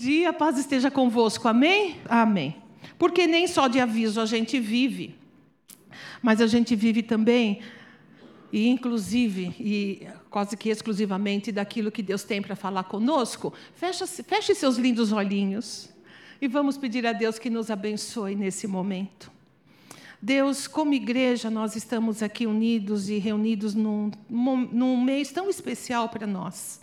dia, a paz esteja convosco, amém? Amém. Porque nem só de aviso a gente vive, mas a gente vive também, e inclusive, e quase que exclusivamente daquilo que Deus tem para falar conosco. Feche, feche seus lindos olhinhos e vamos pedir a Deus que nos abençoe nesse momento. Deus, como igreja, nós estamos aqui unidos e reunidos num, num mês tão especial para nós.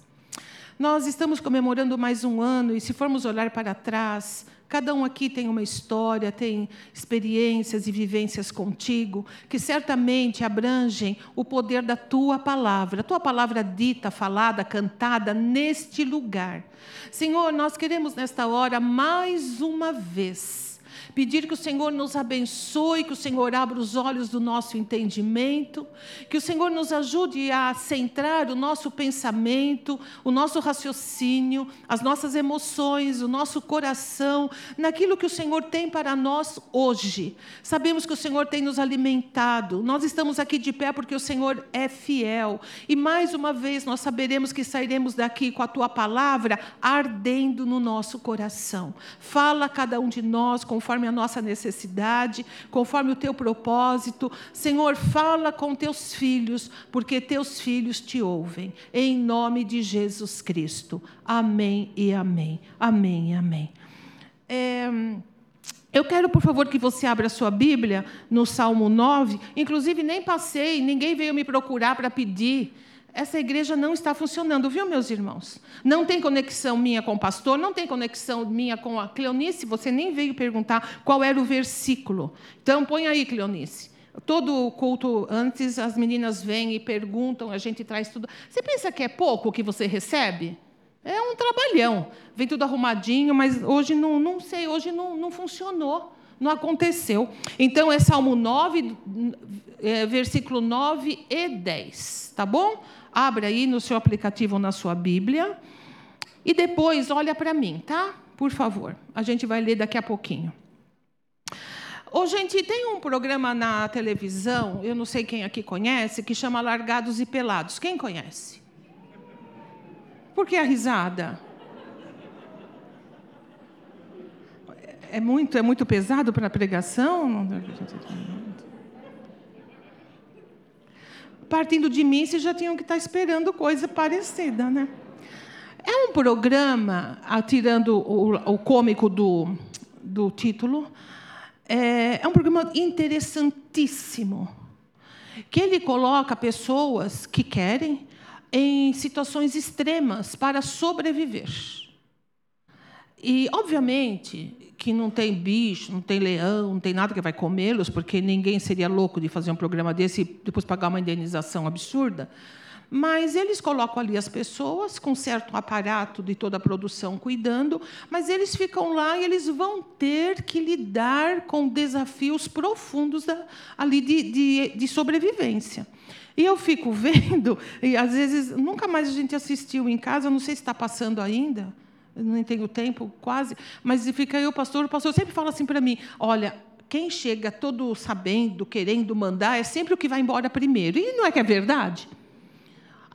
Nós estamos comemorando mais um ano e, se formos olhar para trás, cada um aqui tem uma história, tem experiências e vivências contigo, que certamente abrangem o poder da tua palavra, a tua palavra dita, falada, cantada neste lugar. Senhor, nós queremos nesta hora, mais uma vez, pedir que o Senhor nos abençoe, que o Senhor abra os olhos do nosso entendimento, que o Senhor nos ajude a centrar o nosso pensamento, o nosso raciocínio, as nossas emoções, o nosso coração, naquilo que o Senhor tem para nós hoje. Sabemos que o Senhor tem nos alimentado, nós estamos aqui de pé porque o Senhor é fiel, e mais uma vez nós saberemos que sairemos daqui com a tua palavra ardendo no nosso coração. Fala cada um de nós conforme a nossa necessidade, conforme o teu propósito. Senhor, fala com teus filhos, porque teus filhos te ouvem. Em nome de Jesus Cristo. Amém e amém. Amém e amém. É... Eu quero, por favor, que você abra a sua Bíblia no Salmo 9. Inclusive, nem passei, ninguém veio me procurar para pedir essa igreja não está funcionando, viu, meus irmãos? Não tem conexão minha com o pastor, não tem conexão minha com a Cleonice, você nem veio perguntar qual era o versículo. Então, põe aí, Cleonice. Todo culto antes, as meninas vêm e perguntam, a gente traz tudo. Você pensa que é pouco o que você recebe? É um trabalhão. Vem tudo arrumadinho, mas hoje não, não sei, hoje não, não funcionou. Não aconteceu. Então, é Salmo 9, é, versículo 9 e 10. Tá bom? Abre aí no seu aplicativo ou na sua Bíblia. E depois olha para mim, tá? Por favor. A gente vai ler daqui a pouquinho. Ô, gente, tem um programa na televisão, eu não sei quem aqui conhece, que chama Largados e Pelados. Quem conhece? Por que a risada? É muito, é muito pesado para a pregação? Partindo de mim, vocês já tinham que estar esperando coisa parecida, né? É um programa, tirando o, o cômico do, do título, é, é um programa interessantíssimo, que ele coloca pessoas que querem em situações extremas para sobreviver. E, obviamente, que não tem bicho, não tem leão, não tem nada que vai comê-los, porque ninguém seria louco de fazer um programa desse e depois pagar uma indenização absurda. Mas eles colocam ali as pessoas com certo aparato de toda a produção cuidando, mas eles ficam lá e eles vão ter que lidar com desafios profundos da, ali de, de, de sobrevivência. E eu fico vendo, e às vezes nunca mais a gente assistiu em casa, não sei se está passando ainda não tenho tempo quase, mas fica aí o pastor, o pastor sempre fala assim para mim: olha, quem chega todo sabendo, querendo mandar, é sempre o que vai embora primeiro. E não é que é verdade?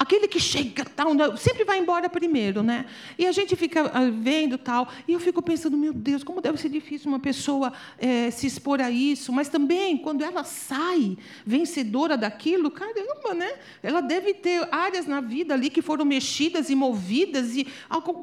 Aquele que chega tal, sempre vai embora primeiro, né? E a gente fica ah, vendo tal, e eu fico pensando, meu Deus, como deve ser difícil uma pessoa é, se expor a isso, mas também quando ela sai vencedora daquilo, caramba, né? Ela deve ter áreas na vida ali que foram mexidas e movidas, e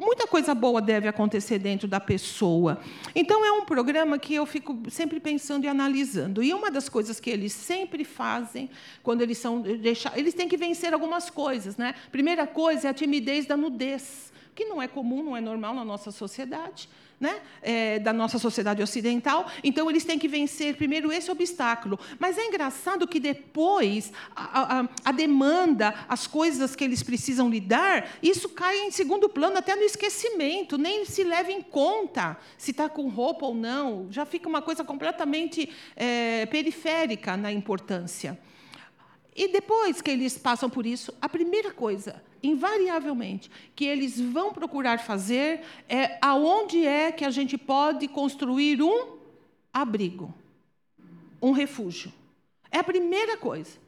muita coisa boa deve acontecer dentro da pessoa. Então é um programa que eu fico sempre pensando e analisando. E uma das coisas que eles sempre fazem, quando eles são deixar, eles têm que vencer algumas coisas coisas. Né? Primeira coisa é a timidez da nudez, que não é comum, não é normal na nossa sociedade. Né? É, da nossa sociedade ocidental. Então, eles têm que vencer primeiro esse obstáculo. Mas é engraçado que depois a, a, a, demanda, as coisas que eles precisam lidar, isso cai em segundo plano, até no esquecimento, nem se leva em conta se está com roupa ou não. Já fica uma coisa completamente é, periférica na importância. E depois que eles passam por isso, a primeira coisa, invariavelmente, que eles vão procurar fazer é aonde é que a gente pode construir um abrigo, um refúgio. É a primeira coisa.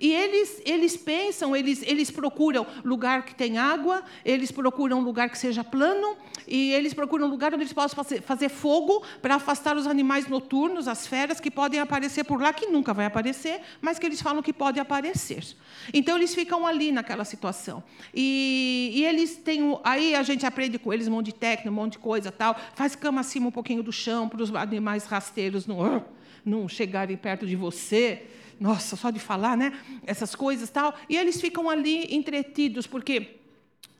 E eles, eles pensam, eles, eles procuram lugar que tem água, eles procuram lugar que seja plano, e eles procuram lugar onde eles possam fazer, fogo para afastar os animais noturnos, as feras que podem aparecer por lá, que nunca vai aparecer, mas que eles falam que pode aparecer. Então eles ficam ali naquela situação. E, e eles têm. Aí a gente aprende com eles um monte de técnica, um monte de coisa tal, faz cama acima um pouquinho do chão para os animais rasteiros não, não chegarem perto de você nossa, só de falar, né? Essas coisas tal. E eles ficam ali entretidos, porque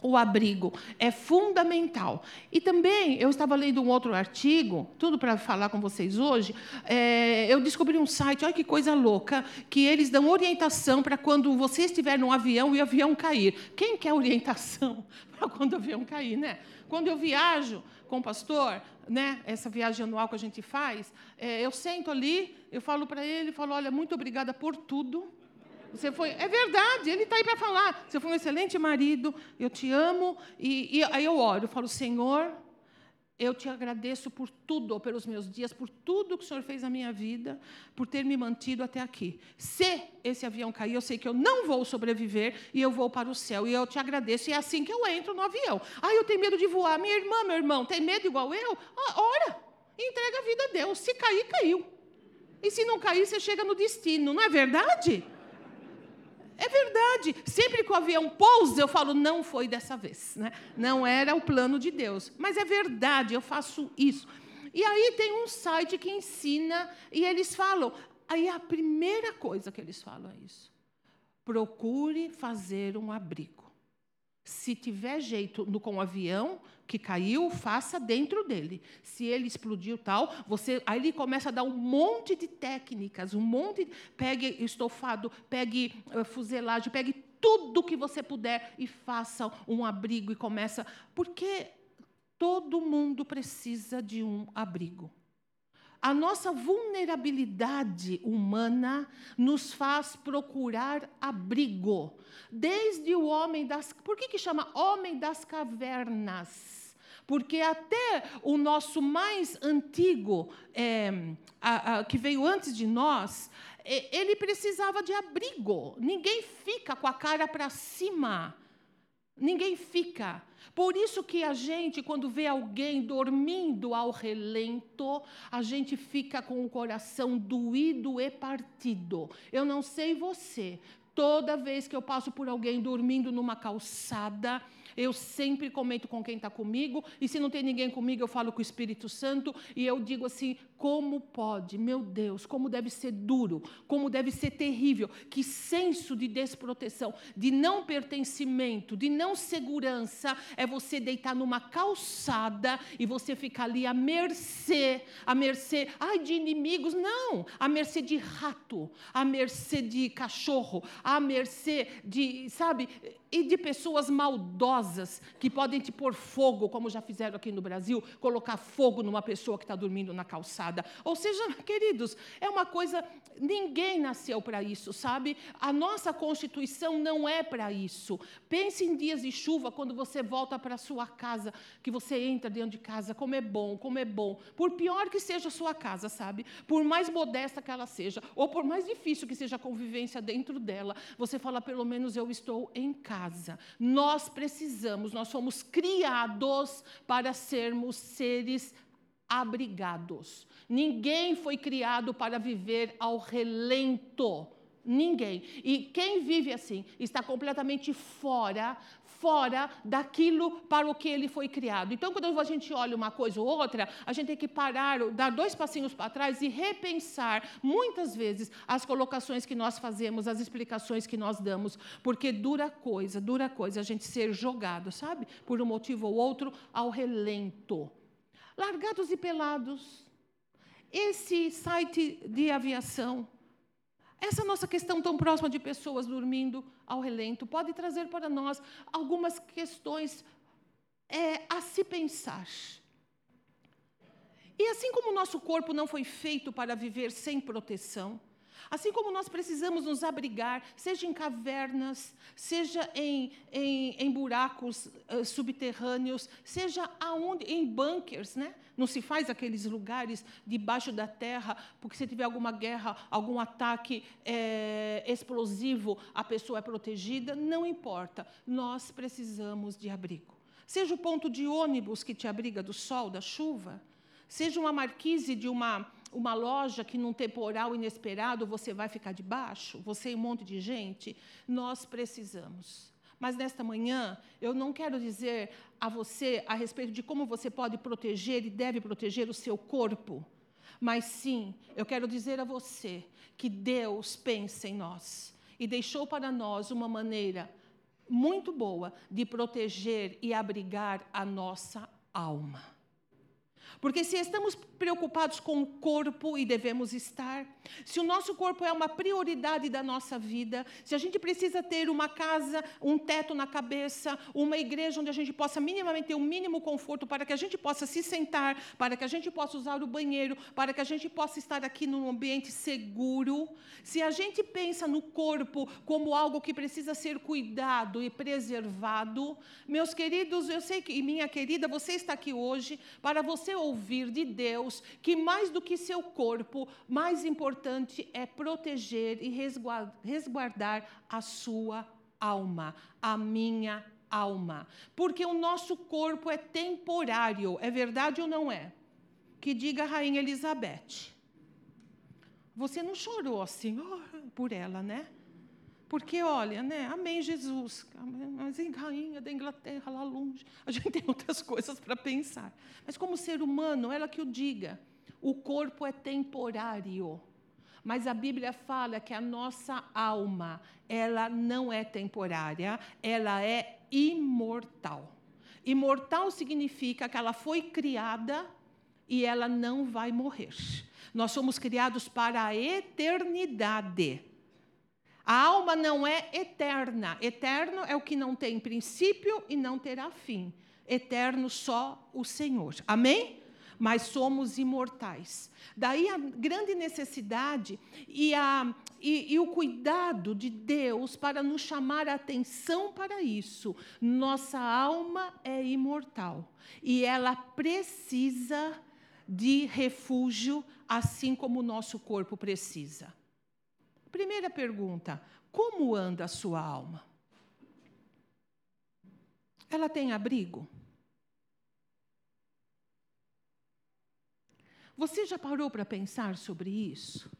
o abrigo é fundamental. E também, eu estava lendo um outro artigo, tudo para falar com vocês hoje, é, eu descobri um site, olha que coisa louca, que eles dão orientação para quando você estiver num avião e o avião cair. Quem quer orientação para quando o avião cair, né? Quando eu viajo com o pastor, né, essa viagem anual que a gente faz, é, eu sento ali, eu falo para ele, falo, olha, muito obrigada por tudo. Você foi, é verdade, ele está aí para falar. Você foi um excelente marido, eu te amo. E, e aí eu oro, eu falo, Senhor, eu te agradeço por tudo, pelos meus dias, por tudo que o Senhor fez na minha vida, por ter me mantido até aqui. Se esse avião cair, eu sei que eu não vou sobreviver e eu vou para o céu. E eu te agradeço. E é assim que eu entro no avião. Ah, eu tenho medo de voar. Minha irmã, meu irmão, tem medo igual eu? Ora, entrega a vida a Deus. Se cair, caiu. E se não cair, você chega no destino. Não é verdade? É verdade. Sempre que o avião pousa, eu falo, não foi dessa vez. Né? Não era o plano de Deus. Mas é verdade, eu faço isso. E aí tem um site que ensina, e eles falam. Aí a primeira coisa que eles falam é isso. Procure fazer um abrigo. Se tiver jeito no, com o avião que caiu, faça dentro dele. Se ele explodiu tal, você aí ele começa a dar um monte de técnicas, um monte, pegue estofado, pegue uh, fuselagem, pegue tudo que você puder e faça um abrigo e começa, porque todo mundo precisa de um abrigo. A nossa vulnerabilidade humana nos faz procurar abrigo. Desde o homem das. Por que, que chama homem das cavernas? Porque até o nosso mais antigo, é, a, a, que veio antes de nós, é, ele precisava de abrigo. Ninguém fica com a cara para cima. Ninguém fica. Por isso que a gente, quando vê alguém dormindo ao relento, a gente fica com o coração doído e partido. Eu não sei você, toda vez que eu passo por alguém dormindo numa calçada, eu sempre comento com quem está comigo, e se não tem ninguém comigo, eu falo com o Espírito Santo, e eu digo assim: como pode, meu Deus, como deve ser duro, como deve ser terrível, que senso de desproteção, de não pertencimento, de não segurança, é você deitar numa calçada e você ficar ali à mercê, à mercê, ai, de inimigos, não, à mercê de rato, à mercê de cachorro, à mercê de, sabe, e de pessoas maldosas que podem te pôr fogo, como já fizeram aqui no Brasil, colocar fogo numa pessoa que está dormindo na calçada ou seja, queridos, é uma coisa, ninguém nasceu para isso, sabe? A nossa Constituição não é para isso. Pense em dias de chuva, quando você volta para a sua casa, que você entra dentro de casa, como é bom, como é bom. Por pior que seja a sua casa, sabe? Por mais modesta que ela seja, ou por mais difícil que seja a convivência dentro dela, você fala, pelo menos eu estou em casa. Nós precisamos, nós somos criados para sermos seres abrigados. Ninguém foi criado para viver ao relento. Ninguém. E quem vive assim está completamente fora, fora daquilo para o que ele foi criado. Então, quando a gente olha uma coisa ou outra, a gente tem que parar, dar dois passinhos para trás e repensar muitas vezes as colocações que nós fazemos, as explicações que nós damos, porque dura coisa, dura coisa a gente ser jogado, sabe? Por um motivo ou outro ao relento largados e pelados. Esse site de aviação, essa nossa questão tão próxima de pessoas dormindo ao relento, pode trazer para nós algumas questões é, a se pensar. E assim como o nosso corpo não foi feito para viver sem proteção, Assim como nós precisamos nos abrigar, seja em cavernas, seja em, em, em buracos uh, subterrâneos, seja aonde, em bunkers, né? Não se faz aqueles lugares debaixo da terra, porque se tiver alguma guerra, algum ataque é, explosivo, a pessoa é protegida. Não importa, nós precisamos de abrigo. Seja o ponto de ônibus que te abriga do sol, da chuva, seja uma marquise de uma uma loja que num temporal inesperado você vai ficar debaixo, você e um monte de gente, nós precisamos. Mas nesta manhã, eu não quero dizer a você a respeito de como você pode proteger e deve proteger o seu corpo. Mas sim, eu quero dizer a você que Deus pensa em nós e deixou para nós uma maneira muito boa de proteger e abrigar a nossa alma. Porque se estamos preocupados com o corpo e devemos estar, se o nosso corpo é uma prioridade da nossa vida, se a gente precisa ter uma casa, um teto na cabeça, uma igreja onde a gente possa minimamente ter o um mínimo conforto para que a gente possa se sentar, para que a gente possa usar o banheiro, para que a gente possa estar aqui num ambiente seguro, se a gente pensa no corpo como algo que precisa ser cuidado e preservado, meus queridos, eu sei que, minha querida, você está aqui hoje para você ouvir de Deus que mais do que seu corpo, mais importante é proteger e resguardar a sua alma, a minha alma. Porque o nosso corpo é temporário, é verdade ou não é? Que diga a rainha Elizabeth. Você não chorou assim oh, por ela, né? Porque, olha, né? Amém, Jesus. Mas em rainha da Inglaterra, lá longe, a gente tem outras coisas para pensar. Mas, como ser humano, ela que o diga. O corpo é temporário. Mas a Bíblia fala que a nossa alma, ela não é temporária, ela é imortal. Imortal significa que ela foi criada e ela não vai morrer. Nós somos criados para a eternidade. A alma não é eterna. Eterno é o que não tem princípio e não terá fim. Eterno só o Senhor. Amém? Mas somos imortais. Daí a grande necessidade e, a, e, e o cuidado de Deus para nos chamar a atenção para isso. Nossa alma é imortal e ela precisa de refúgio, assim como o nosso corpo precisa. Primeira pergunta: como anda a sua alma? Ela tem abrigo? Você já parou para pensar sobre isso?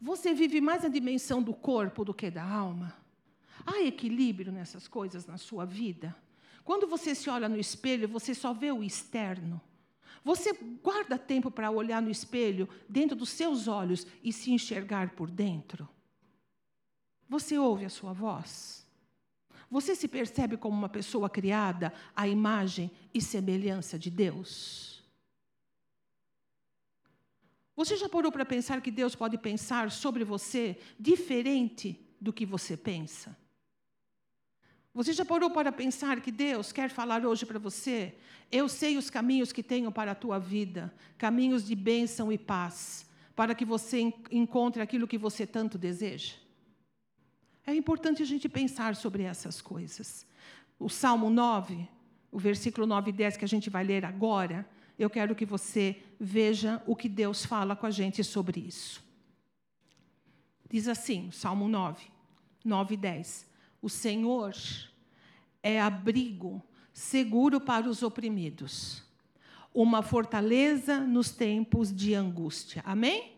Você vive mais a dimensão do corpo do que da alma? Há equilíbrio nessas coisas na sua vida? Quando você se olha no espelho, você só vê o externo. Você guarda tempo para olhar no espelho, dentro dos seus olhos, e se enxergar por dentro? Você ouve a sua voz? Você se percebe como uma pessoa criada à imagem e semelhança de Deus? Você já parou para pensar que Deus pode pensar sobre você diferente do que você pensa? Você já parou para pensar que Deus quer falar hoje para você? Eu sei os caminhos que tenho para a tua vida, caminhos de bênção e paz, para que você encontre aquilo que você tanto deseja. É importante a gente pensar sobre essas coisas. O Salmo 9, o versículo 9 e 10 que a gente vai ler agora, eu quero que você veja o que Deus fala com a gente sobre isso. Diz assim, Salmo 9, 9 e 10. O Senhor é abrigo seguro para os oprimidos, uma fortaleza nos tempos de angústia. Amém?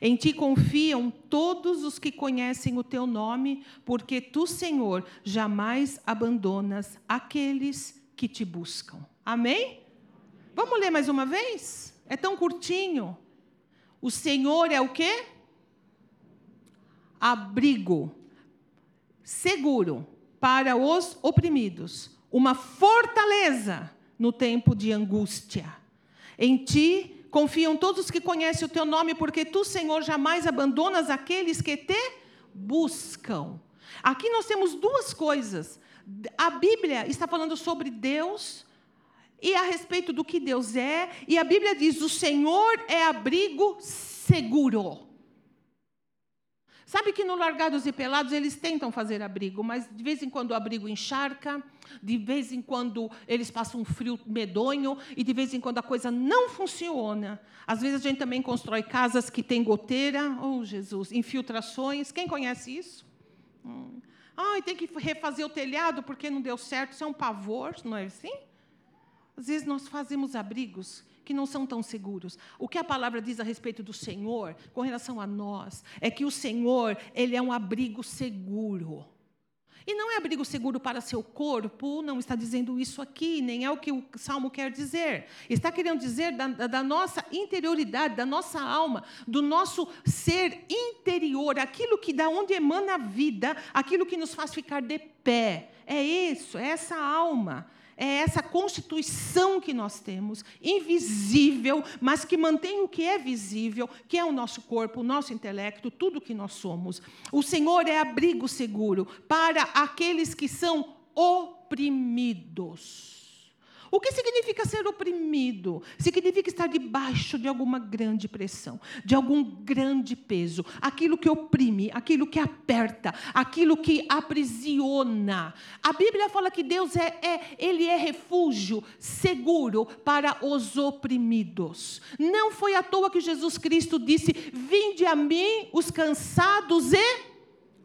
Em ti confiam todos os que conhecem o teu nome, porque tu, Senhor, jamais abandonas aqueles que te buscam. Amém? Vamos ler mais uma vez? É tão curtinho. O Senhor é o quê? Abrigo seguro para os oprimidos, uma fortaleza no tempo de angústia. Em ti confiam todos os que conhecem o teu nome, porque tu, Senhor, jamais abandonas aqueles que te buscam. Aqui nós temos duas coisas. A Bíblia está falando sobre Deus e a respeito do que Deus é, e a Bíblia diz: o Senhor é abrigo seguro. Sabe que no Largados e Pelados eles tentam fazer abrigo, mas de vez em quando o abrigo encharca, de vez em quando eles passam um frio medonho e de vez em quando a coisa não funciona. Às vezes a gente também constrói casas que têm goteira, oh Jesus, infiltrações. Quem conhece isso? Ah, tem que refazer o telhado porque não deu certo. Isso é um pavor, não é assim? Às vezes nós fazemos abrigos que não são tão seguros. O que a palavra diz a respeito do Senhor, com relação a nós, é que o Senhor, ele é um abrigo seguro. E não é abrigo seguro para seu corpo, não está dizendo isso aqui, nem é o que o salmo quer dizer. Está querendo dizer da, da, nossa interioridade, da nossa alma, do nosso ser interior, aquilo que da onde emana a vida, aquilo que nos faz ficar de pé. É isso, é essa alma é essa constituição que nós temos, invisível, mas que mantém o que é visível, que é o nosso corpo, o nosso intelecto, tudo que nós somos. O Senhor é abrigo seguro para aqueles que são oprimidos. O que significa ser oprimido? Significa estar debaixo de alguma grande pressão, de algum grande peso, aquilo que oprime, aquilo que aperta, aquilo que aprisiona. A Bíblia fala que Deus é, é ele é refúgio seguro para os oprimidos. Não foi à toa que Jesus Cristo disse: "Vinde a mim os cansados e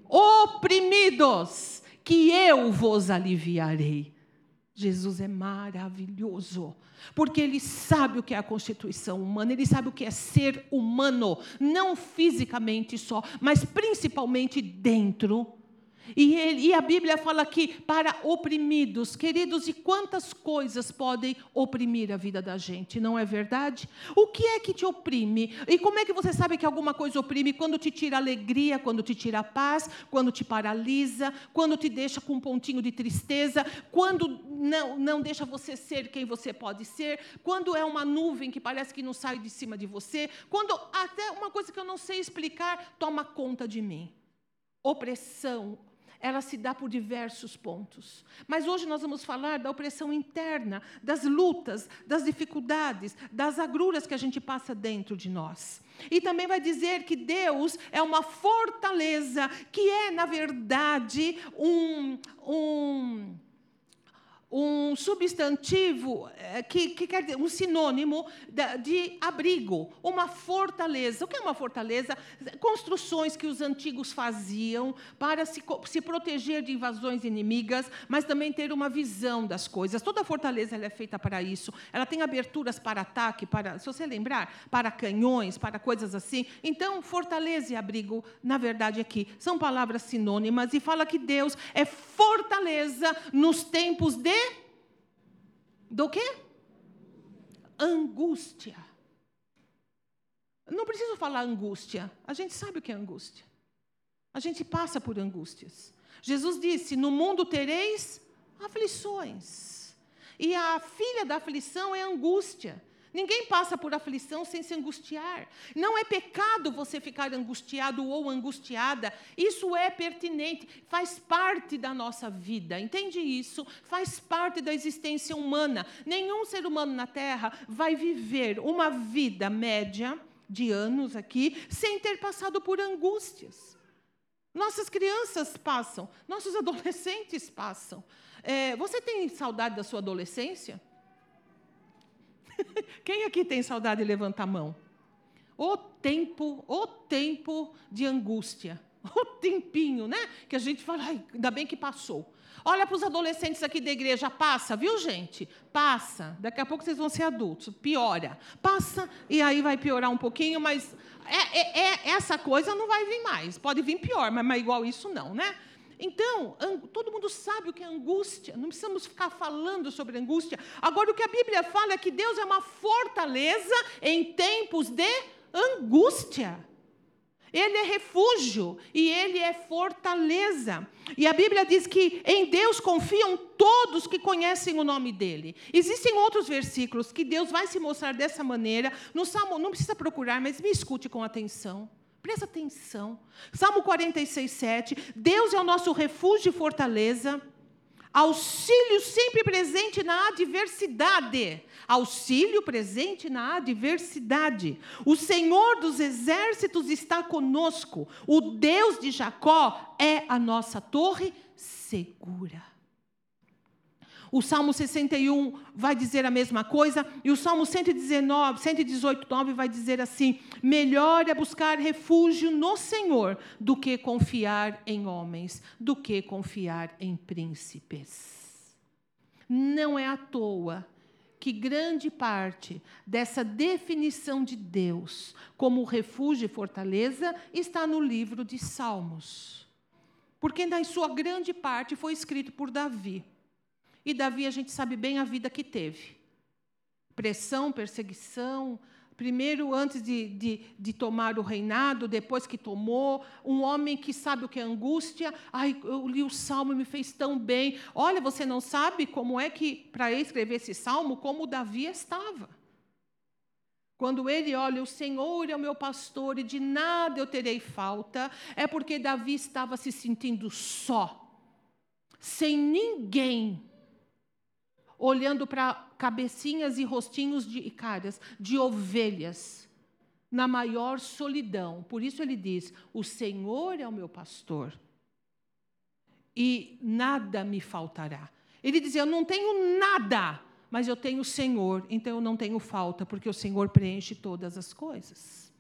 oprimidos, que eu vos aliviarei." Jesus é maravilhoso, porque ele sabe o que é a constituição humana, ele sabe o que é ser humano, não fisicamente só, mas principalmente dentro e, ele, e, a Bíblia fala aqui para oprimidos, queridos, e quantas coisas podem oprimir a vida da gente, não é verdade? O que é que te oprime? E como é que você sabe que alguma coisa oprime? Quando te tira alegria, quando te tira paz, quando te paralisa, quando te deixa com um pontinho de tristeza, quando não, não deixa você ser quem você pode ser, quando é uma nuvem que parece que não sai de cima de você, quando até uma coisa que eu não sei explicar toma conta de mim. Opressão, ela se dá por diversos pontos. Mas hoje nós vamos falar da opressão interna, das lutas, das dificuldades, das agruras que a gente passa dentro de nós. E também vai dizer que Deus é uma fortaleza, que é, na verdade, um. um um substantivo eh, que, que, quer dizer um sinônimo de abrigo, uma fortaleza. O que é uma fortaleza? Construções que os antigos faziam para se, se proteger de invasões inimigas, mas também ter uma visão das coisas. Toda fortaleza é feita para isso. Ela tem aberturas para ataque, para, se você lembrar, para canhões, para coisas assim. Então, fortaleza e abrigo, na verdade, aqui são palavras sinônimas e fala que Deus é fortaleza nos tempos de do quê? Angústia. Não preciso falar angústia. A gente sabe o que é angústia. A gente passa por angústias. Jesus disse: No mundo tereis aflições. E a filha da aflição é angústia. Ninguém passa por aflição sem se angustiar. Não é pecado você ficar angustiado ou angustiada. Isso é pertinente, faz parte da nossa vida. Entende isso? Faz parte da existência humana. Nenhum ser humano na Terra vai viver uma vida média de anos aqui sem ter passado por angústias. Nossas crianças passam, nossos adolescentes passam. É, você tem saudade da sua adolescência? Quem aqui tem saudade de levantar a mão? O tempo, o tempo de angústia. O tempinho, né? Que a gente fala, Ai, ainda bem que passou. Olha para os adolescentes aqui da igreja, passa, viu, gente? Passa. Daqui a pouco vocês vão ser adultos. Piora. Passa e aí vai piorar um pouquinho, mas é, é, é, essa coisa não vai vir mais. Pode vir pior, mas, mas igual isso não, né? Então, todo mundo sabe o que é angústia, não precisamos ficar falando sobre angústia. Agora, o que a Bíblia fala é que Deus é uma fortaleza em tempos de angústia. Ele é refúgio e ele é fortaleza. E a Bíblia diz que em Deus confiam todos que conhecem o nome dele. Existem outros versículos que Deus vai se mostrar dessa maneira. No Salmo, não precisa procurar, mas me escute com atenção. Presta atenção. Salmo 46, 7. Deus é o nosso refúgio e fortaleza, Auxílio sempre presente na adversidade. Auxílio presente na adversidade. O Senhor dos exércitos está conosco. O Deus de Jacó é a nossa torre segura. O Salmo 61 vai dizer a mesma coisa, e o Salmo 119, 118, 9 vai dizer assim: Melhor é buscar refúgio no Senhor do que confiar em homens, do que confiar em príncipes. Não é à toa que grande parte dessa definição de Deus como refúgio e fortaleza está no livro de Salmos. Porque, na sua grande parte, foi escrito por Davi. E Davi, a gente sabe bem a vida que teve: pressão, perseguição. Primeiro, antes de, de, de, tomar o reinado, depois que tomou, um homem que sabe o que é angústia. Ai, eu li o salmo e me fez tão bem. Olha, você não sabe como é que, para escrever esse salmo, como Davi estava. Quando ele olha, o Senhor é o meu pastor e de nada eu terei falta, é porque Davi estava se sentindo só, sem ninguém olhando para cabecinhas e rostinhos de caras de ovelhas, na maior solidão. Por isso ele diz: O Senhor é o meu pastor e nada me faltará. Ele dizia: Eu não tenho nada, mas eu tenho o Senhor, então eu não tenho falta, porque o Senhor preenche todas as coisas.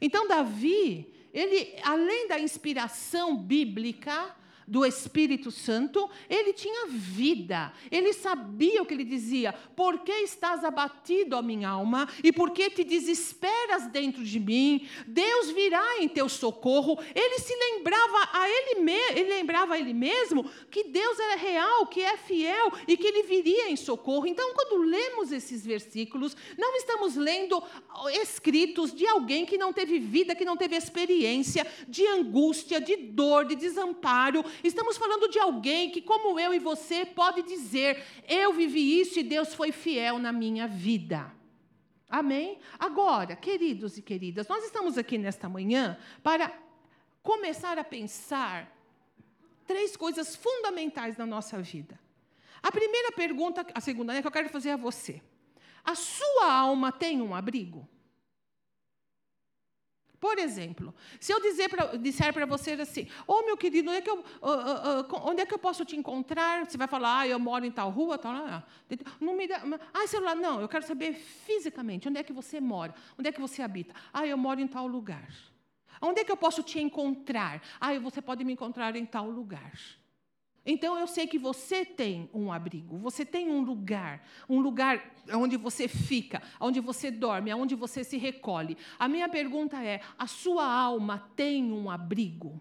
Então, Davi, ele, além da inspiração bíblica, do Espírito Santo, ele tinha vida, ele sabia o que ele dizia: Por que estás abatido, ó minha alma, e por que te desesperas dentro de mim? Deus virá em teu socorro. Ele se lembrava a ele, ele lembrava a ele mesmo que Deus era real, que é fiel e que ele viria em socorro. Então, quando lemos esses versículos, não estamos lendo escritos de alguém que não teve vida, que não teve experiência de angústia, de dor, de desamparo Estamos falando de alguém que, como eu e você, pode dizer: eu vivi isso e Deus foi fiel na minha vida. Amém? Agora, queridos e queridas, nós estamos aqui nesta manhã para começar a pensar três coisas fundamentais na nossa vida. A primeira pergunta, a segunda, né, que eu quero fazer a você: a sua alma tem um abrigo? Por exemplo, se eu pra, disser para você assim, ô oh, meu querido, onde é, que eu, uh, uh, uh, onde é que eu posso te encontrar? Você vai falar, ah, eu moro em tal rua, tal. Não me dá, ah, celular, não, eu quero saber fisicamente, onde é que você mora? Onde é que você habita? Ah, eu moro em tal lugar. Onde é que eu posso te encontrar? Ah, você pode me encontrar em tal lugar. Então eu sei que você tem um abrigo, você tem um lugar, um lugar onde você fica, onde você dorme, onde você se recolhe. A minha pergunta é: a sua alma tem um abrigo?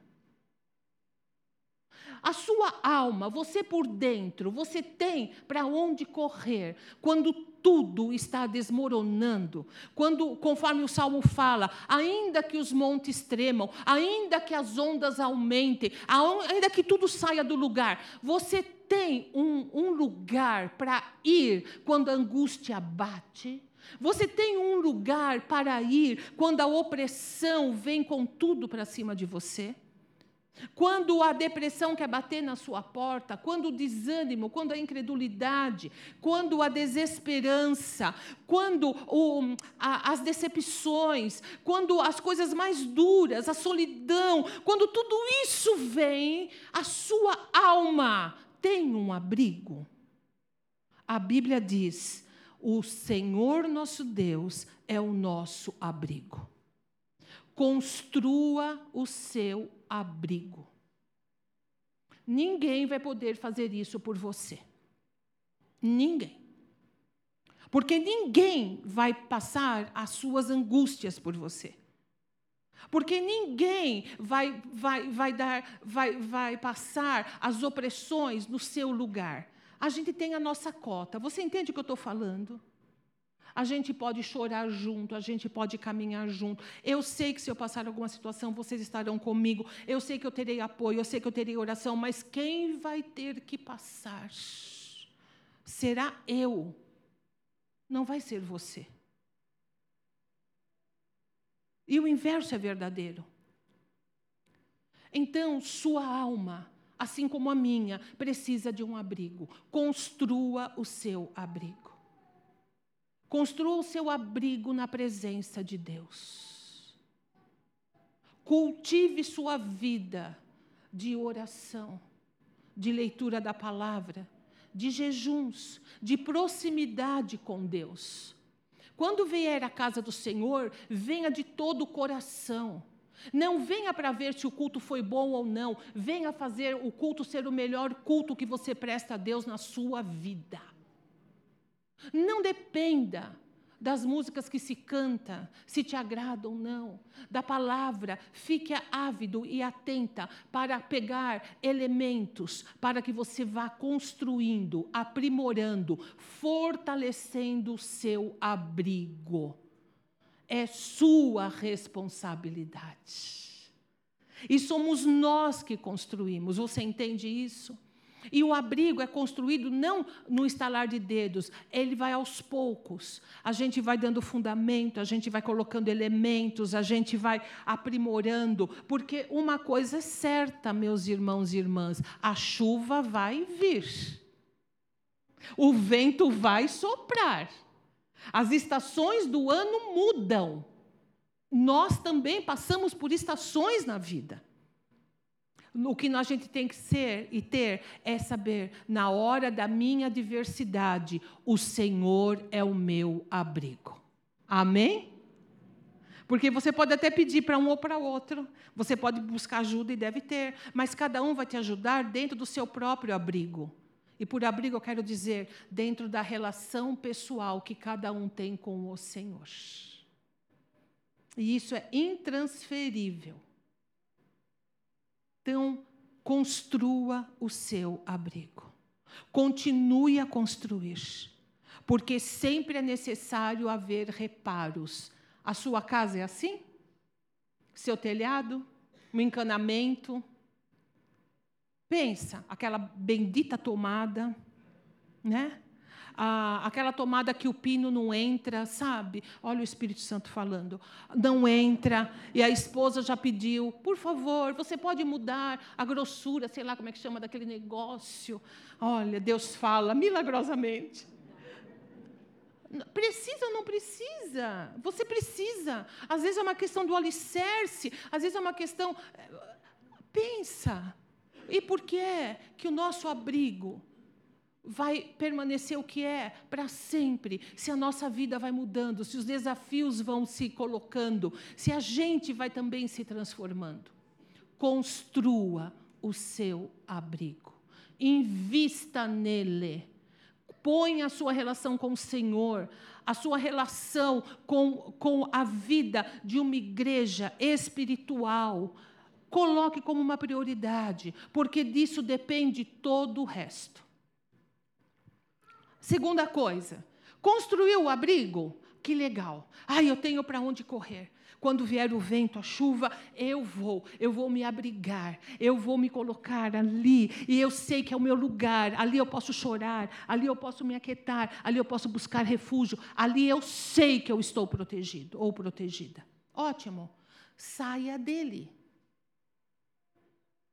A sua alma, você por dentro, você tem para onde correr quando tudo está desmoronando. Quando, conforme o salmo fala, ainda que os montes tremam, ainda que as ondas aumentem, ainda que tudo saia do lugar, você tem um, um lugar para ir quando a angústia bate? Você tem um lugar para ir quando a opressão vem com tudo para cima de você? Quando a depressão quer bater na sua porta, quando o desânimo, quando a incredulidade, quando a desesperança, quando o, a, as decepções, quando as coisas mais duras, a solidão, quando tudo isso vem, a sua alma tem um abrigo. A Bíblia diz: o Senhor nosso Deus é o nosso abrigo. Construa o seu abrigo. Ninguém vai poder fazer isso por você. Ninguém. Porque ninguém vai passar as suas angústias por você. Porque ninguém vai, vai, vai, dar, vai, vai passar as opressões no seu lugar. A gente tem a nossa cota. Você entende o que eu estou falando? A gente pode chorar junto, a gente pode caminhar junto. Eu sei que se eu passar alguma situação, vocês estarão comigo. Eu sei que eu terei apoio, eu sei que eu terei oração, mas quem vai ter que passar? Será eu. Não vai ser você. E o inverso é verdadeiro. Então, sua alma, assim como a minha, precisa de um abrigo. Construa o seu abrigo. Construa o seu abrigo na presença de Deus. Cultive sua vida de oração, de leitura da palavra, de jejuns, de proximidade com Deus. Quando vier à casa do Senhor, venha de todo o coração. Não venha para ver se o culto foi bom ou não. Venha fazer o culto ser o melhor culto que você presta a Deus na sua vida. Não dependa das músicas que se canta, se te agrada ou não, da palavra, fique ávido e atenta para pegar elementos para que você vá construindo, aprimorando, fortalecendo o seu abrigo. É sua responsabilidade. E somos nós que construímos, você entende isso? E o abrigo é construído não no estalar de dedos, ele vai aos poucos. A gente vai dando fundamento, a gente vai colocando elementos, a gente vai aprimorando, porque uma coisa é certa, meus irmãos e irmãs: a chuva vai vir, o vento vai soprar, as estações do ano mudam. Nós também passamos por estações na vida. O que a gente tem que ser e ter é saber, na hora da minha adversidade, o Senhor é o meu abrigo. Amém? Porque você pode até pedir para um ou para outro, você pode buscar ajuda e deve ter, mas cada um vai te ajudar dentro do seu próprio abrigo. E por abrigo eu quero dizer, dentro da relação pessoal que cada um tem com o Senhor. E isso é intransferível. Então, construa o seu abrigo. Continue a construir, porque sempre é necessário haver reparos. A sua casa é assim? Seu telhado? Um encanamento? Pensa, aquela bendita tomada, né? Aquela tomada que o pino não entra, sabe? Olha o Espírito Santo falando. Não entra. E a esposa já pediu, por favor, você pode mudar a grossura, sei lá como é que chama daquele negócio. Olha, Deus fala milagrosamente. Precisa ou não precisa? Você precisa. Às vezes é uma questão do alicerce, às vezes é uma questão. Eh, pensa. E por que é que o nosso abrigo vai permanecer o que é para sempre, se a nossa vida vai mudando, se os desafios vão se colocando, se a gente vai também se transformando. Construa o seu abrigo, invista nele. Põe a sua relação com o Senhor, a sua relação com, com a vida de uma igreja espiritual. Coloque como uma prioridade, porque disso depende todo o resto. Segunda coisa, construiu o abrigo? Que legal. Ai, eu tenho para onde correr. Quando vier o vento, a chuva, eu vou, eu vou me abrigar, eu vou me colocar ali, e eu sei que é o meu lugar, ali eu posso chorar, ali eu posso me aquietar, ali eu posso buscar refúgio, ali eu sei que eu estou protegido ou protegida. Ótimo. Saia dele.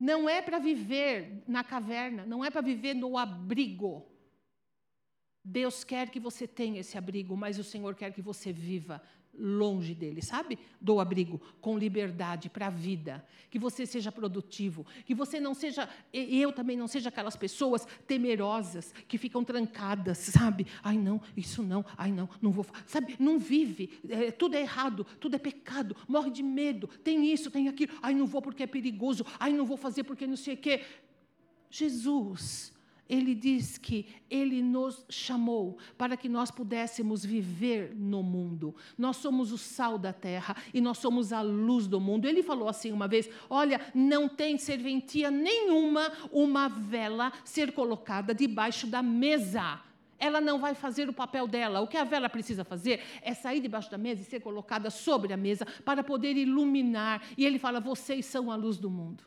Não é para viver na caverna, não é para viver no abrigo. Deus quer que você tenha esse abrigo, mas o Senhor quer que você viva longe dele, sabe? Do abrigo, com liberdade para a vida. Que você seja produtivo, que você não seja, eu também não seja aquelas pessoas temerosas que ficam trancadas, sabe? Ai, não, isso não, ai, não, não vou. Sabe? Não vive, é, tudo é errado, tudo é pecado, morre de medo, tem isso, tem aquilo, ai, não vou porque é perigoso, ai, não vou fazer porque não sei o quê. Jesus ele diz que ele nos chamou para que nós pudéssemos viver no mundo. Nós somos o sal da terra e nós somos a luz do mundo. Ele falou assim uma vez: Olha, não tem serventia nenhuma uma vela ser colocada debaixo da mesa. Ela não vai fazer o papel dela. O que a vela precisa fazer é sair debaixo da mesa e ser colocada sobre a mesa para poder iluminar. E ele fala: Vocês são a luz do mundo.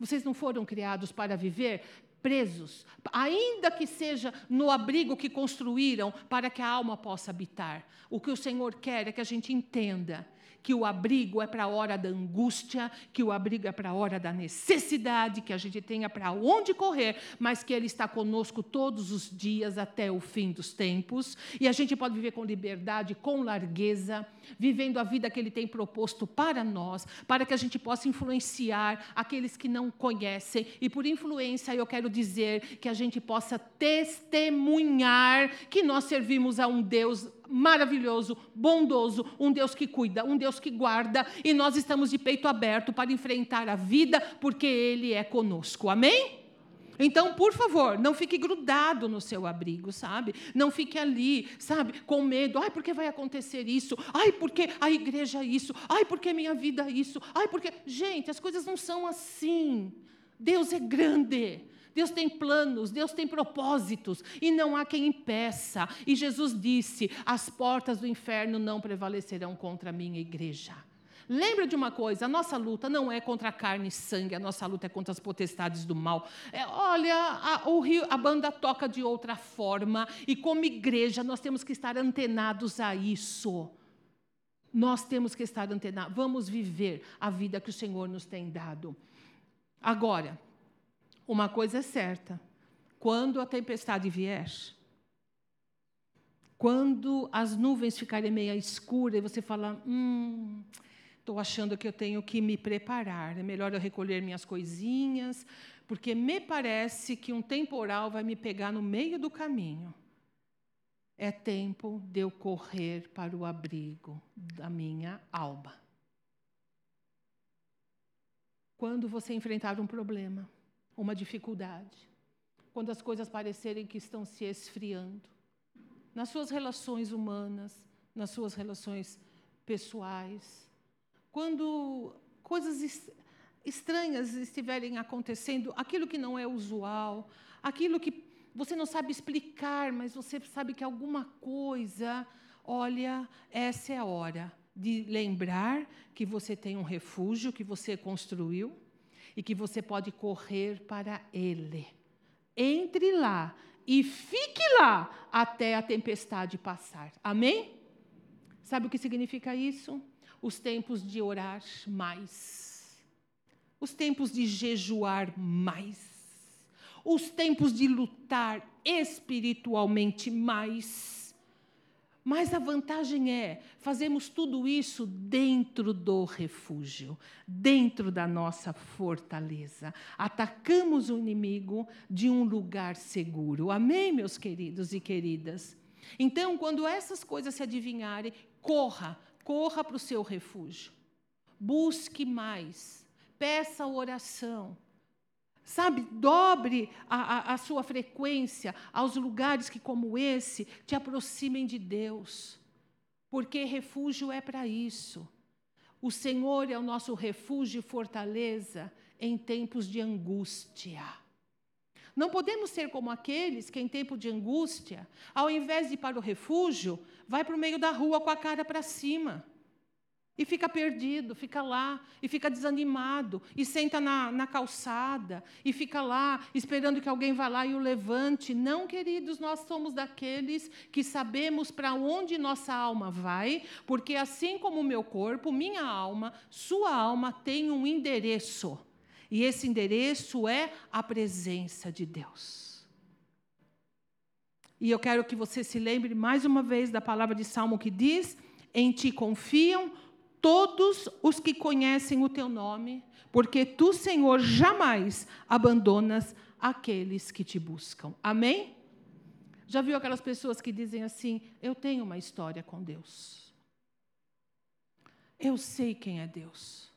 Vocês não foram criados para viver presos, ainda que seja no abrigo que construíram para que a alma possa habitar. O que o Senhor quer é que a gente entenda que o abrigo é para a hora da angústia, que o abrigo é para a hora da necessidade, que a gente tenha para onde correr, mas que Ele está conosco todos os dias até o fim dos tempos. E a gente pode viver com liberdade, com largueza, vivendo a vida que Ele tem proposto para nós, para que a gente possa influenciar aqueles que não conhecem. E por influência, eu quero dizer que a gente possa testemunhar que nós servimos a um Deus maravilhoso, bondoso, um Deus que cuida, um Deus que guarda, e nós estamos de peito aberto para enfrentar a vida, porque Ele é conosco. Amém? Então, por favor, não fique grudado no seu abrigo, sabe? Não fique ali, sabe, com medo. Ai, porque vai acontecer isso? Ai, porque a igreja é isso? Ai, porque minha vida é isso? Ai, porque. Gente, as coisas não são assim. Deus é grande. Deus tem planos, Deus tem propósitos, e não há quem impeça. E Jesus disse: as portas do inferno não prevalecerão contra a minha igreja. Lembra de uma coisa: a nossa luta não é contra a carne e sangue, a nossa luta é contra as potestades do mal. É, olha, a, o rio, a banda toca de outra forma, e como igreja nós temos que estar antenados a isso. Nós temos que estar antenados. Vamos viver a vida que o Senhor nos tem dado. Agora, uma coisa é certa: quando a tempestade vier, quando as nuvens ficarem meio escuras e você falar, hum, estou achando que eu tenho que me preparar, é melhor eu recolher minhas coisinhas, porque me parece que um temporal vai me pegar no meio do caminho. É tempo de eu correr para o abrigo da minha alma. Quando você enfrentar um problema, uma dificuldade, quando as coisas parecerem que estão se esfriando, nas suas relações humanas, nas suas relações pessoais, quando coisas estranhas estiverem acontecendo, aquilo que não é usual, aquilo que você não sabe explicar, mas você sabe que alguma coisa, olha, essa é a hora de lembrar que você tem um refúgio que você construiu e que você pode correr para Ele. Entre lá e fique lá até a tempestade passar. Amém? Sabe o que significa isso? Os tempos de orar mais, os tempos de jejuar mais, os tempos de lutar espiritualmente mais mas a vantagem é, fazemos tudo isso dentro do refúgio, dentro da nossa fortaleza. Atacamos o inimigo de um lugar seguro. Amém, meus queridos e queridas? Então, quando essas coisas se adivinharem, corra, corra para o seu refúgio. Busque mais, peça oração, Sabe, dobre a, a, a, sua frequência aos lugares que, como esse, te aproximem de Deus. Porque refúgio é para isso. O Senhor é o nosso refúgio e fortaleza em tempos de angústia. Não podemos ser como aqueles que, em tempo de angústia, ao invés de ir para o refúgio, vai para o meio da rua com a cara para cima. E fica perdido, fica lá, e fica desanimado, e senta na, na, calçada, e fica lá, esperando que alguém vá lá e o levante. Não, queridos, nós somos daqueles que sabemos para onde nossa alma vai, porque assim como o meu corpo, minha alma, sua alma tem um endereço. E esse endereço é a presença de Deus. E eu quero que você se lembre mais uma vez da palavra de Salmo que diz: Em ti confiam todos os que conhecem o teu nome, porque tu, Senhor, jamais abandonas aqueles que te buscam. Amém? Já viu aquelas pessoas que dizem assim: Eu tenho uma história com Deus. Eu sei quem é Deus.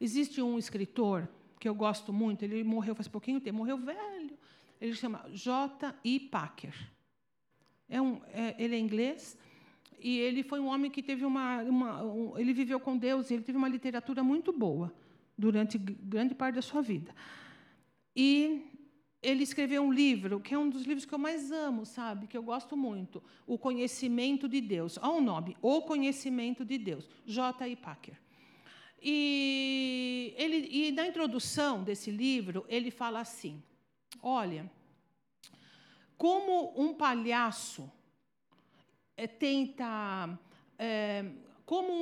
Existe um escritor que eu gosto muito, ele morreu faz pouquinho tempo, morreu velho. Ele chama J.I. Packer. É um, é, ele é inglês e ele foi um homem que teve uma, uma um, ele viveu com Deus, ele teve uma literatura muito boa durante grande parte da sua vida. E ele escreveu um livro, que é um dos livros que eu mais amo, sabe? Que eu gosto muito. O Conhecimento de Deus. Olha o nome, O Conhecimento de Deus. J. I. Packer. E, ele, e na introdução desse livro, ele fala assim: olha, como um palhaço é, tenta é, como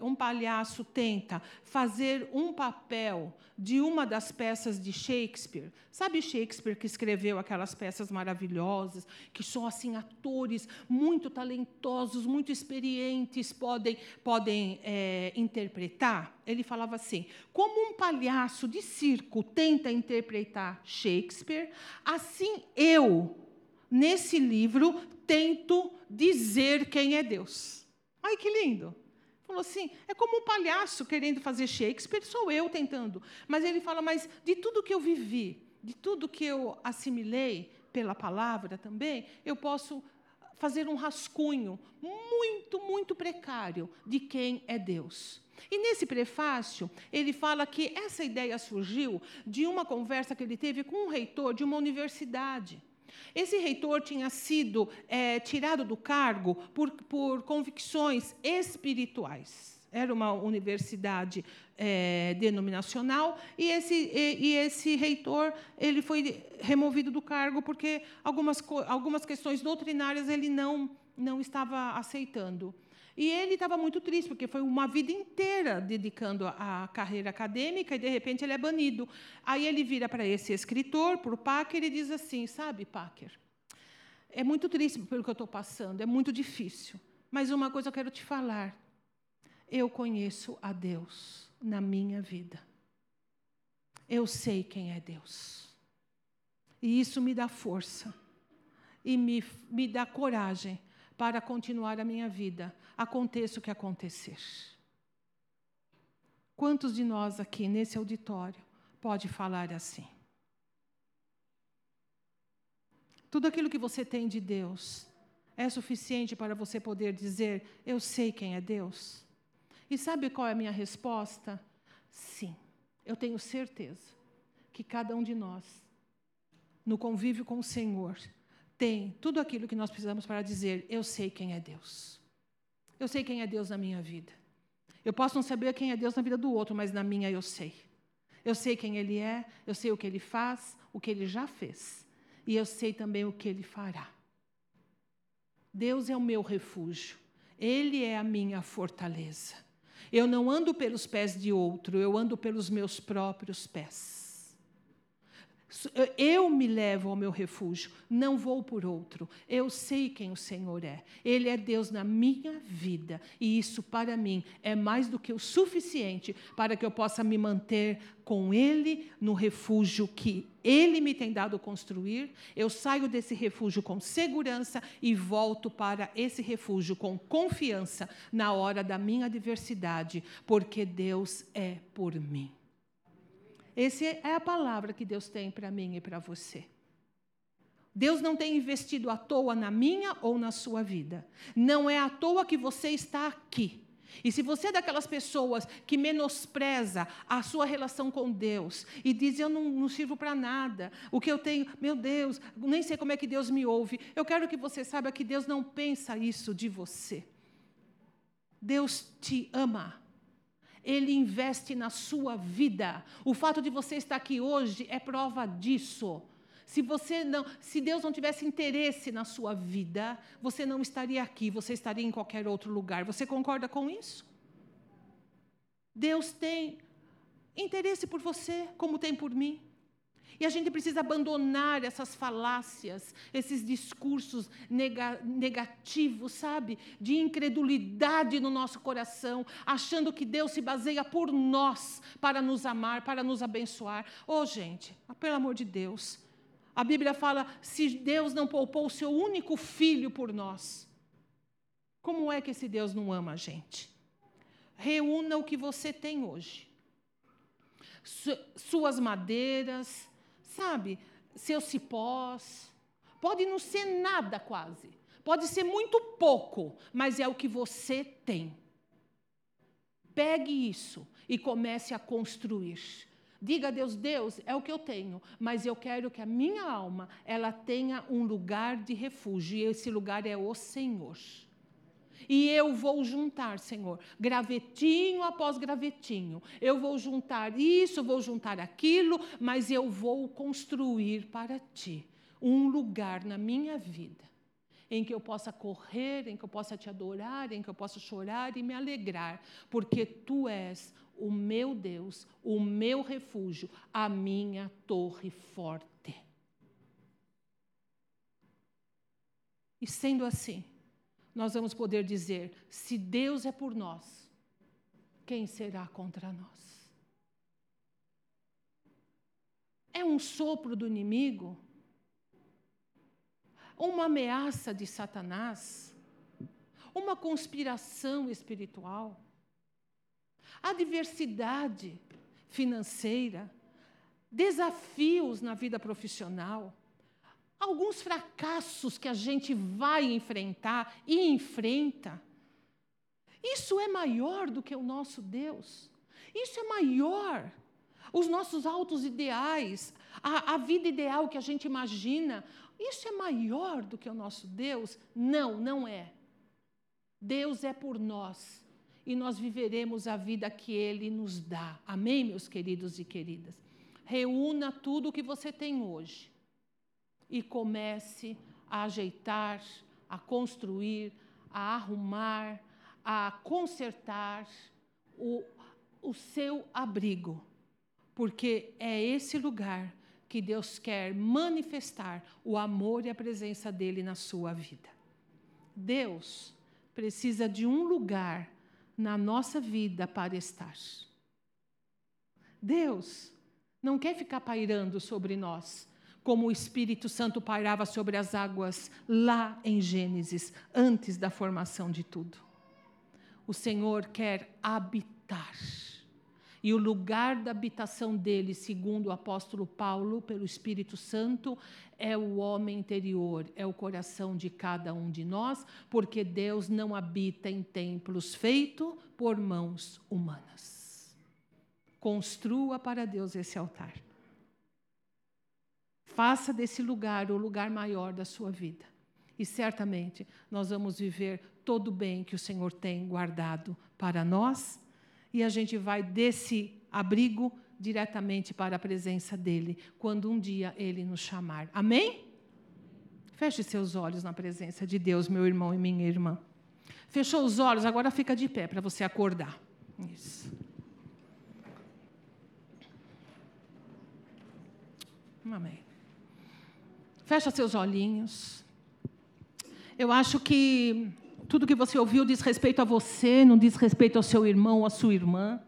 um palhaço tenta fazer um papel de uma das peças de Shakespeare. Sabe Shakespeare que escreveu aquelas peças maravilhosas, que são assim atores muito talentosos, muito experientes, podem, podem é, interpretar? Ele falava assim: como um palhaço de circo tenta interpretar Shakespeare, assim eu, nesse livro, tento dizer quem é Deus. Ai, que lindo! Falou assim: é como um palhaço querendo fazer Shakespeare, sou eu tentando. Mas ele fala: mas de tudo que eu vivi, de tudo que eu assimilei pela palavra também, eu posso fazer um rascunho muito, muito precário de quem é Deus. E nesse prefácio, ele fala que essa ideia surgiu de uma conversa que ele teve com um reitor de uma universidade. Esse reitor tinha sido é, tirado do cargo por, por convicções espirituais. Era uma universidade é, denominacional e esse, e, e, esse reitor ele foi removido do cargo porque algumas, algumas questões doutrinárias ele não, não estava aceitando. E ele estava muito triste, porque foi uma vida inteira dedicando à carreira acadêmica e, de repente, ele é banido. Aí ele vira para esse escritor, para o Packer, e diz assim: Sabe, Packer, é muito triste pelo que eu estou passando, é muito difícil. Mas uma coisa eu quero te falar: eu conheço a Deus na minha vida. Eu sei quem é Deus. E isso me dá força e me, me dá coragem para continuar a minha vida, aconteça o que acontecer. Quantos de nós aqui nesse auditório pode falar assim? Tudo aquilo que você tem de Deus é suficiente para você poder dizer: Eu sei quem é Deus? E sabe qual é a minha resposta? Sim, eu tenho certeza que cada um de nós, no convívio com o Senhor, tem tudo aquilo que nós precisamos para dizer: Eu sei quem é Deus. Eu sei quem é Deus na minha vida. Eu posso não saber quem é Deus na vida do outro, mas na minha eu sei. Eu sei quem Ele é, eu sei o que Ele faz, o que Ele já fez. E eu sei também o que Ele fará. Deus é o meu refúgio. Ele é a minha fortaleza. Eu não ando pelos pés de outro, eu ando pelos meus próprios pés. Eu me levo ao meu refúgio, não vou por outro. Eu sei quem o Senhor é. Ele é Deus na minha vida. E isso, para mim, é mais do que o suficiente para que eu possa me manter com Ele no refúgio que Ele me tem dado construir. Eu saio desse refúgio com segurança e volto para esse refúgio com confiança na hora da minha adversidade, porque Deus é por mim. Essa é a palavra que Deus tem para mim e para você. Deus não tem investido à toa na minha ou na sua vida. Não é à toa que você está aqui. E se você é daquelas pessoas que menospreza a sua relação com Deus e diz eu não, não sirvo para nada, o que eu tenho, meu Deus, nem sei como é que Deus me ouve, eu quero que você saiba que Deus não pensa isso de você. Deus te ama. Ele investe na sua vida. O fato de você estar aqui hoje é prova disso. Se você não, se Deus não tivesse interesse na sua vida, você não estaria aqui, você estaria em qualquer outro lugar. Você concorda com isso? Deus tem interesse por você, como tem por mim. E a gente precisa abandonar essas falácias, esses discursos nega negativos, sabe? De incredulidade no nosso coração, achando que Deus se baseia por nós para nos amar, para nos abençoar. Oh, gente, pelo amor de Deus. A Bíblia fala: se Deus não poupou o seu único filho por nós, como é que esse Deus não ama a gente? Reúna o que você tem hoje. Suas madeiras, sabe, seus cipós. Pode não ser nada quase. Pode ser muito pouco, mas é o que você tem. Pegue isso e comece a construir. Diga a Deus, Deus, é o que eu tenho, mas eu quero que a minha alma ela tenha um lugar de refúgio e esse lugar é o Senhor. E eu vou juntar, Senhor, gravetinho após gravetinho. Eu vou juntar isso, vou juntar aquilo, mas eu vou construir para ti um lugar na minha vida. em que eu possa correr, em que eu possa te adorar, em que eu possa chorar e me alegrar, porque tu és o meu Deus, o meu refúgio, a minha torre forte. E sendo assim, nós vamos poder dizer: se Deus é por nós, quem será contra nós? É um sopro do inimigo? Uma ameaça de Satanás? Uma conspiração espiritual? Adversidade financeira? Desafios na vida profissional? Alguns fracassos que a gente vai enfrentar e enfrenta? Isso é maior do que o nosso Deus. Isso é maior os nossos altos ideais, a, a vida ideal que a gente imagina, isso é maior do que o nosso Deus? Não, não é. Deus é por nós e nós viveremos a vida que Ele nos dá. Amém, meus queridos e queridas? Reúna tudo o que você tem hoje e comece a ajeitar, a construir, a arrumar, a consertar o, o seu abrigo porque é esse lugar que Deus quer manifestar o amor e a presença dele na sua vida. Deus precisa de um lugar na nossa vida para estar. Deus não quer ficar pairando sobre nós, como o Espírito Santo pairava sobre as águas lá em Gênesis, antes da formação de tudo. O Senhor quer habitar e o lugar da habitação dele, segundo o apóstolo Paulo, pelo Espírito Santo, é o homem interior, é o coração de cada um de nós, porque Deus não habita em templos feitos por mãos humanas. Construa para Deus esse altar. Faça desse lugar o lugar maior da sua vida. E certamente nós vamos viver todo o bem que o Senhor tem guardado para nós e a gente vai desse abrigo diretamente para a presença dele, quando um dia ele nos chamar. Amém? Feche seus olhos na presença de Deus, meu irmão e minha irmã. Fechou os olhos, agora fica de pé para você acordar. Isso. Amém. Fecha seus olhinhos. Eu acho que tudo que você ouviu diz respeito a você, não diz respeito ao seu irmão ou à sua irmã.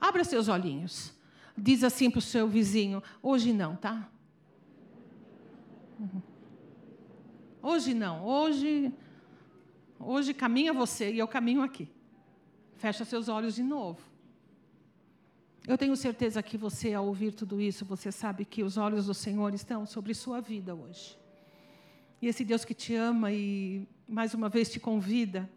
Abra seus olhinhos. Diz assim para o seu vizinho: hoje não, tá? Uhum. Hoje não, hoje, hoje caminha você e eu caminho aqui. Fecha seus olhos de novo. Eu tenho certeza que você, ao ouvir tudo isso, você sabe que os olhos do Senhor estão sobre sua vida hoje. E esse Deus que te ama e mais uma vez te convida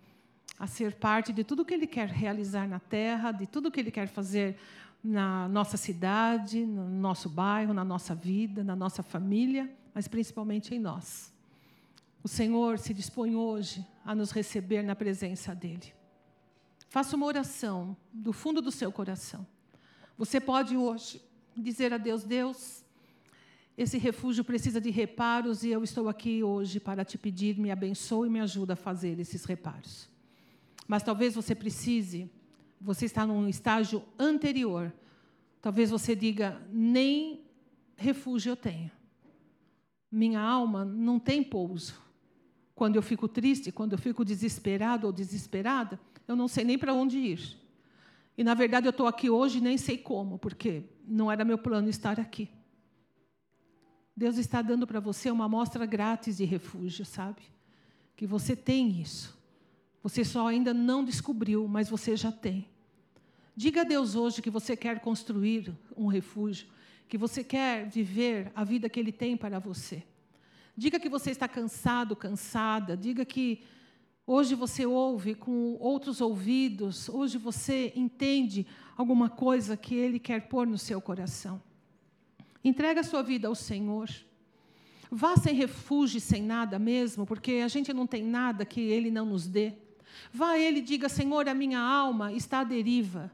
a ser parte de tudo que Ele quer realizar na terra, de tudo que Ele quer fazer na nossa cidade, no nosso bairro, na nossa vida, na nossa família, mas principalmente em nós. O Senhor se dispõe hoje a nos receber na presença dEle. Faça uma oração do fundo do seu coração. Você pode hoje dizer a Deus: Deus, esse refúgio precisa de reparos e eu estou aqui hoje para te pedir, me abençoe e me ajuda a fazer esses reparos. Mas talvez você precise, você está num estágio anterior. Talvez você diga: nem refúgio eu tenho. Minha alma não tem pouso. Quando eu fico triste, quando eu fico desesperado ou desesperada, eu não sei nem para onde ir. E na verdade eu estou aqui hoje e nem sei como, porque não era meu plano estar aqui. Deus está dando para você uma amostra grátis de refúgio, sabe? Que você tem isso. Você só ainda não descobriu, mas você já tem. Diga a Deus hoje que você quer construir um refúgio, que você quer viver a vida que Ele tem para você. Diga que você está cansado, cansada. Diga que hoje você ouve com outros ouvidos. Hoje você entende alguma coisa que Ele quer pôr no seu coração. Entrega a sua vida ao Senhor. Vá sem refúgio, sem nada mesmo, porque a gente não tem nada que Ele não nos dê. Vá a Ele e diga: Senhor, a minha alma está à deriva.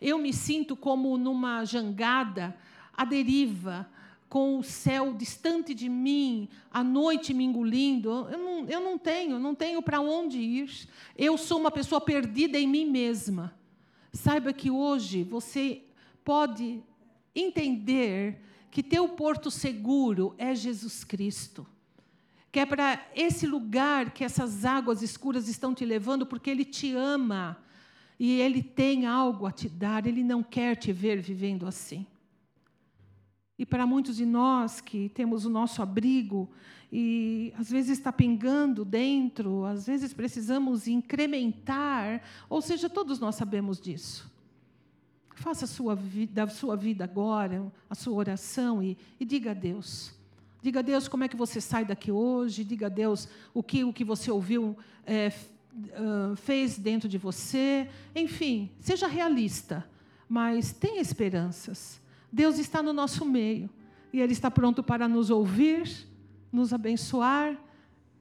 Eu me sinto como numa jangada, à deriva, com o céu distante de mim, a noite me engolindo. Eu não, eu não tenho, não tenho para onde ir. Eu sou uma pessoa perdida em mim mesma. Saiba que hoje você pode entender que teu porto seguro é Jesus Cristo. Que é para esse lugar que essas águas escuras estão te levando, porque Ele te ama e Ele tem algo a te dar, Ele não quer te ver vivendo assim. E para muitos de nós que temos o nosso abrigo e às vezes está pingando dentro, às vezes precisamos incrementar, ou seja, todos nós sabemos disso. Faça a sua vida, a sua vida agora, a sua oração e, e diga a Deus. Diga a Deus como é que você sai daqui hoje, diga a Deus o que, o que você ouviu é, fez dentro de você. Enfim, seja realista, mas tenha esperanças. Deus está no nosso meio. E Ele está pronto para nos ouvir, nos abençoar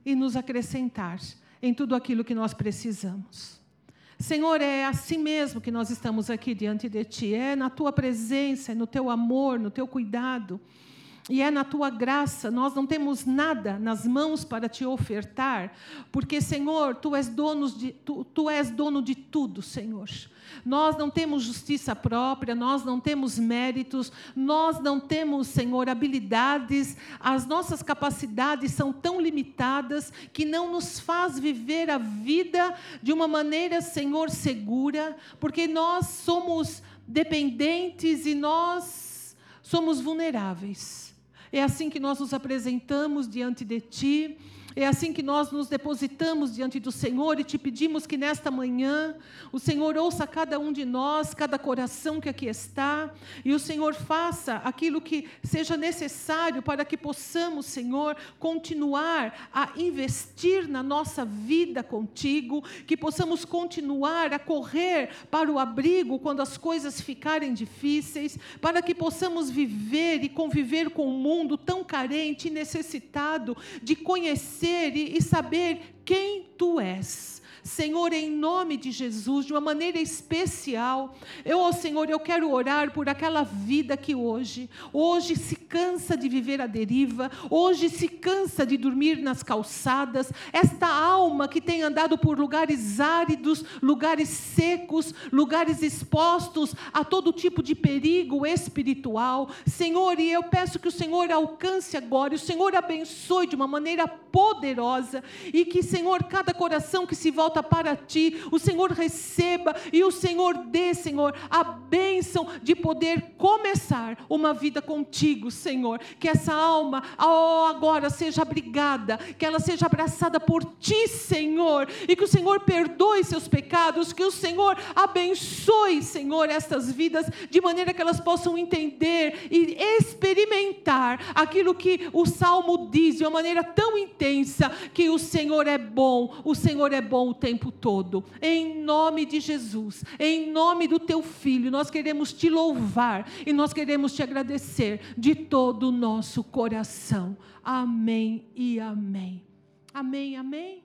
e nos acrescentar em tudo aquilo que nós precisamos. Senhor, é assim mesmo que nós estamos aqui diante de Ti, é na Tua presença, é no Teu amor, no Teu cuidado e é na tua graça, nós não temos nada nas mãos para te ofertar, porque, Senhor, tu és, dono de, tu, tu és dono de tudo, Senhor. Nós não temos justiça própria, nós não temos méritos, nós não temos, Senhor, habilidades, as nossas capacidades são tão limitadas que não nos faz viver a vida de uma maneira, Senhor, segura, porque nós somos dependentes e nós somos vulneráveis. É assim que nós nos apresentamos diante de Ti. É assim que nós nos depositamos diante do Senhor e te pedimos que nesta manhã o Senhor ouça cada um de nós, cada coração que aqui está, e o Senhor faça aquilo que seja necessário para que possamos, Senhor, continuar a investir na nossa vida contigo, que possamos continuar a correr para o abrigo quando as coisas ficarem difíceis, para que possamos viver e conviver com um mundo tão carente e necessitado de conhecer conhecer e, e saber quem tu és. Senhor, em nome de Jesus, de uma maneira especial, eu, oh Senhor, eu quero orar por aquela vida que hoje, hoje se cansa de viver a deriva, hoje se cansa de dormir nas calçadas, esta alma que tem andado por lugares áridos, lugares secos, lugares expostos a todo tipo de perigo espiritual. Senhor, e eu peço que o Senhor alcance agora, o Senhor abençoe de uma maneira poderosa e que, Senhor, cada coração que se volta volta para ti, o Senhor receba e o Senhor dê, Senhor, a bênção de poder começar uma vida contigo, Senhor. Que essa alma, oh, agora seja abrigada, que ela seja abraçada por ti, Senhor, e que o Senhor perdoe seus pecados, que o Senhor abençoe, Senhor, estas vidas, de maneira que elas possam entender e experimentar aquilo que o salmo diz de uma maneira tão intensa: que o Senhor é bom, o Senhor é bom tempo todo. Em nome de Jesus, em nome do teu filho, nós queremos te louvar e nós queremos te agradecer de todo o nosso coração. Amém e amém. Amém, amém.